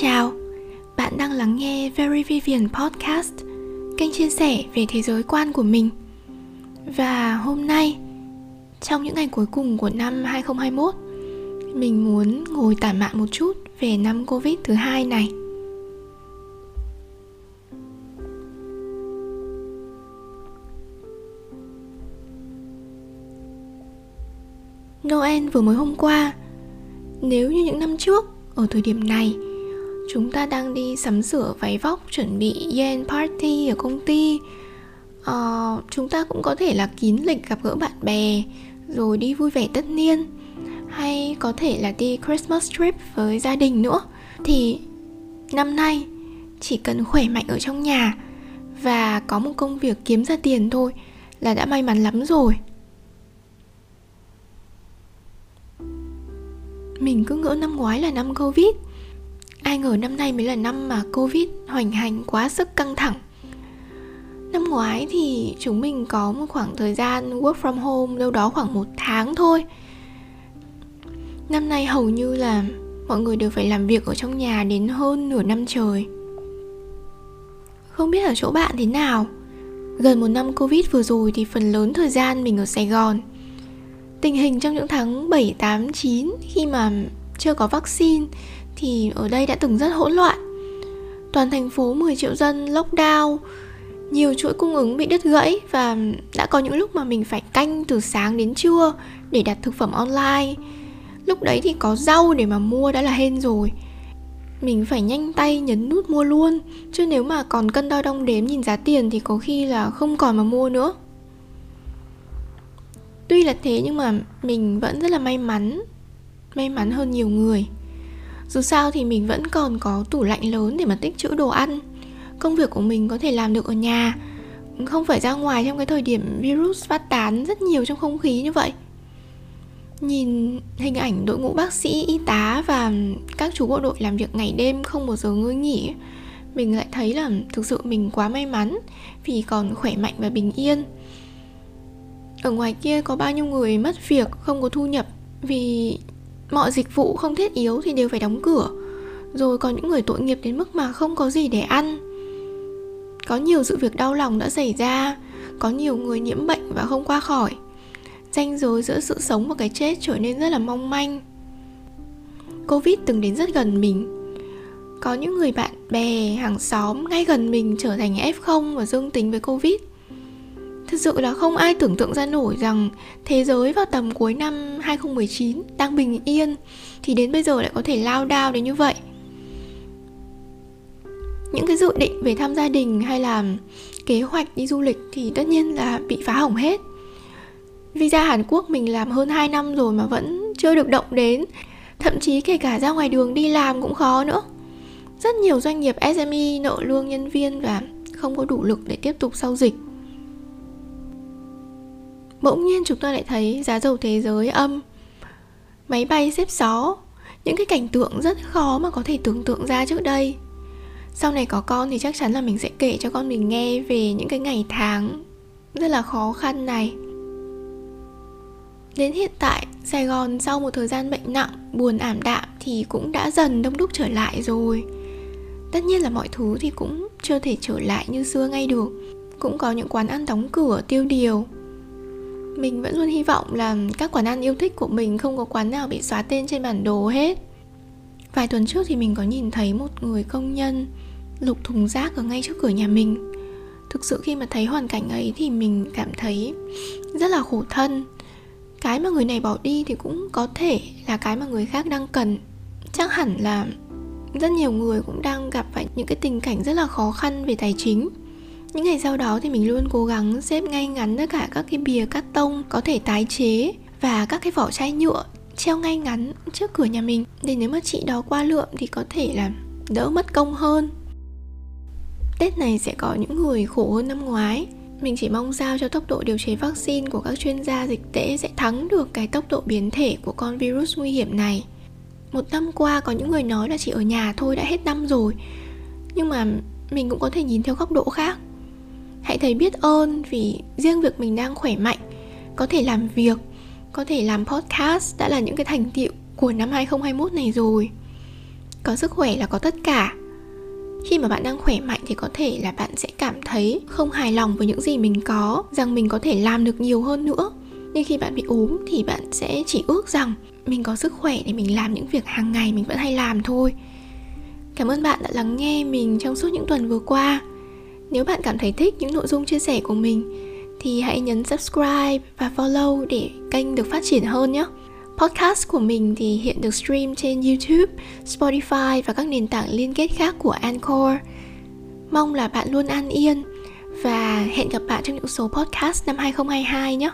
chào, bạn đang lắng nghe Very Vivian Podcast, kênh chia sẻ về thế giới quan của mình. Và hôm nay, trong những ngày cuối cùng của năm 2021, mình muốn ngồi tản mạn một chút về năm Covid thứ hai này. Noel vừa mới hôm qua Nếu như những năm trước Ở thời điểm này Chúng ta đang đi sắm sửa váy vóc Chuẩn bị yen party ở công ty. Uh, Chúng ta cũng có thể là kín lịch gặp gỡ bạn bè Rồi đi vui vẻ tất niên. Hay có thể là đi Christmas trip với gia đình nữa. Thì năm nay Chỉ cần khỏe mạnh ở trong nhà Và có một công việc kiếm ra tiền thôi Là đã may mắn lắm rồi. Mình cứ ngỡ năm ngoái là năm Covid. Ai ngờ năm nay mới là năm mà Covid hoành hành quá sức căng thẳng. Năm ngoái thì chúng mình có một khoảng thời gian work from home đâu đó khoảng một tháng thôi. Năm nay hầu như là mọi người đều phải làm việc ở trong nhà đến hơn nửa năm trời. Không biết ở chỗ bạn thế nào. Gần một năm Covid vừa rồi thì phần lớn thời gian mình ở Sài Gòn. Tình hình trong những tháng 7, 8, 9 khi mà chưa có vaccine thì ở đây đã từng rất hỗn loạn. Toàn thành phố 10 triệu dân lockdown, nhiều chuỗi cung ứng bị đứt gãy và đã có những lúc mà mình phải canh từ sáng đến trưa để đặt thực phẩm online. Lúc đấy thì có rau để mà mua đã là hên rồi. Mình phải nhanh tay nhấn nút mua luôn Chứ nếu mà còn cân đo đong đếm nhìn giá tiền thì có khi là không còn mà mua nữa tuy là thế nhưng mà mình vẫn rất là may mắn may mắn hơn nhiều người dù sao thì mình vẫn còn có tủ lạnh lớn để mà tích trữ đồ ăn. Công việc của mình có thể làm được ở nhà. Không phải ra ngoài trong cái thời điểm virus phát tán rất nhiều trong không khí như vậy. Nhìn hình ảnh đội ngũ bác sĩ, y tá và các chú bộ đội làm việc ngày đêm không một giờ ngơi nghỉ, mình lại thấy là thực sự mình quá may mắn vì còn khỏe mạnh và bình yên. Ở ngoài kia có bao nhiêu người mất việc, không có thu nhập vì mọi dịch vụ không thiết yếu thì đều phải đóng cửa. Rồi có những người tội nghiệp đến mức mà không có gì để ăn. Có nhiều sự việc đau lòng đã xảy ra, có nhiều người nhiễm bệnh và không qua khỏi. Ranh giới giữa sự sống và cái chết trở nên rất là mong manh. Covid từng đến rất gần mình. Có những người bạn bè, hàng xóm ngay gần mình trở thành f0 và dương tính với covid thực sự là không ai tưởng tượng ra nổi rằng thế giới vào tầm cuối năm 2019 đang bình yên, thì đến bây giờ lại có thể lao đao đến như vậy. Những cái dự định về thăm gia đình hay là kế hoạch đi du lịch thì tất nhiên là bị phá hỏng hết. Visa Hàn Quốc mình làm hơn 2 năm rồi mà vẫn chưa được động đến, Thậm chí kể cả ra ngoài đường đi làm cũng khó nữa Rất nhiều doanh nghiệp SME nợ lương, nhân viên và không có đủ lực để tiếp tục sau dịch bỗng nhiên chúng ta lại thấy giá dầu thế giới âm. Máy bay xếp gió. Những cái cảnh tượng rất khó mà có thể tưởng tượng ra trước đây. Sau này có con thì chắc chắn là mình sẽ kể cho con mình nghe về những cái ngày tháng rất là khó khăn này. Đến hiện tại, sài gòn sau một thời gian bệnh nặng, buồn ảm đạm thì cũng đã dần đông đúc trở lại rồi. Tất nhiên là mọi thứ thì cũng chưa thể trở lại như xưa ngay được. Cũng có những quán ăn đóng cửa tiêu điều mình vẫn luôn hy vọng là các quán ăn yêu thích của mình không có quán nào bị xóa tên trên bản đồ hết. Vài tuần trước thì mình có nhìn thấy một người công nhân lục thùng rác ở ngay trước cửa nhà mình. Thực sự khi mà thấy hoàn cảnh ấy thì mình cảm thấy rất là khổ thân. Cái mà người này bỏ đi thì cũng có thể là cái mà người khác đang cần. Chắc hẳn là rất nhiều người cũng đang gặp phải những cái tình cảnh rất là khó khăn về tài chính những ngày sau đó thì mình luôn cố gắng xếp ngay ngắn tất cả các cái bìa cắt tông có thể tái chế và các cái vỏ chai nhựa treo ngay ngắn trước cửa nhà mình. Để nếu mà chị đó qua lượm thì có thể là đỡ mất công hơn. Tết này sẽ có những người khổ hơn năm ngoái. Mình chỉ mong sao cho tốc độ điều chế vaccine của các chuyên gia dịch tễ sẽ thắng được cái tốc độ biến thể của con virus nguy hiểm này. Một năm qua có những người nói là chỉ ở nhà thôi đã hết năm rồi. Nhưng mà mình cũng có thể nhìn theo góc độ khác hãy thấy biết ơn vì riêng việc mình đang khỏe mạnh. Có thể làm việc, có thể làm podcast đã là những cái thành tiệu của năm 2021 này rồi. Có sức khỏe là có tất cả. Khi mà bạn đang khỏe mạnh thì có thể là bạn sẽ cảm thấy không hài lòng với những gì mình có, rằng mình có thể làm được nhiều hơn nữa. Nhưng khi bạn bị ốm thì bạn sẽ chỉ ước rằng mình có sức khỏe để mình làm những việc hàng ngày mình vẫn hay làm thôi. Cảm ơn bạn đã lắng nghe mình trong suốt những tuần vừa qua nếu bạn cảm thấy thích những nội dung chia sẻ của mình thì hãy nhấn subscribe và follow để kênh được phát triển hơn nhé Podcast của mình thì hiện được stream trên YouTube, Spotify và các nền tảng liên kết khác của Anchor. Mong là bạn luôn an yên và hẹn gặp bạn trong những số podcast năm 2022 nhé.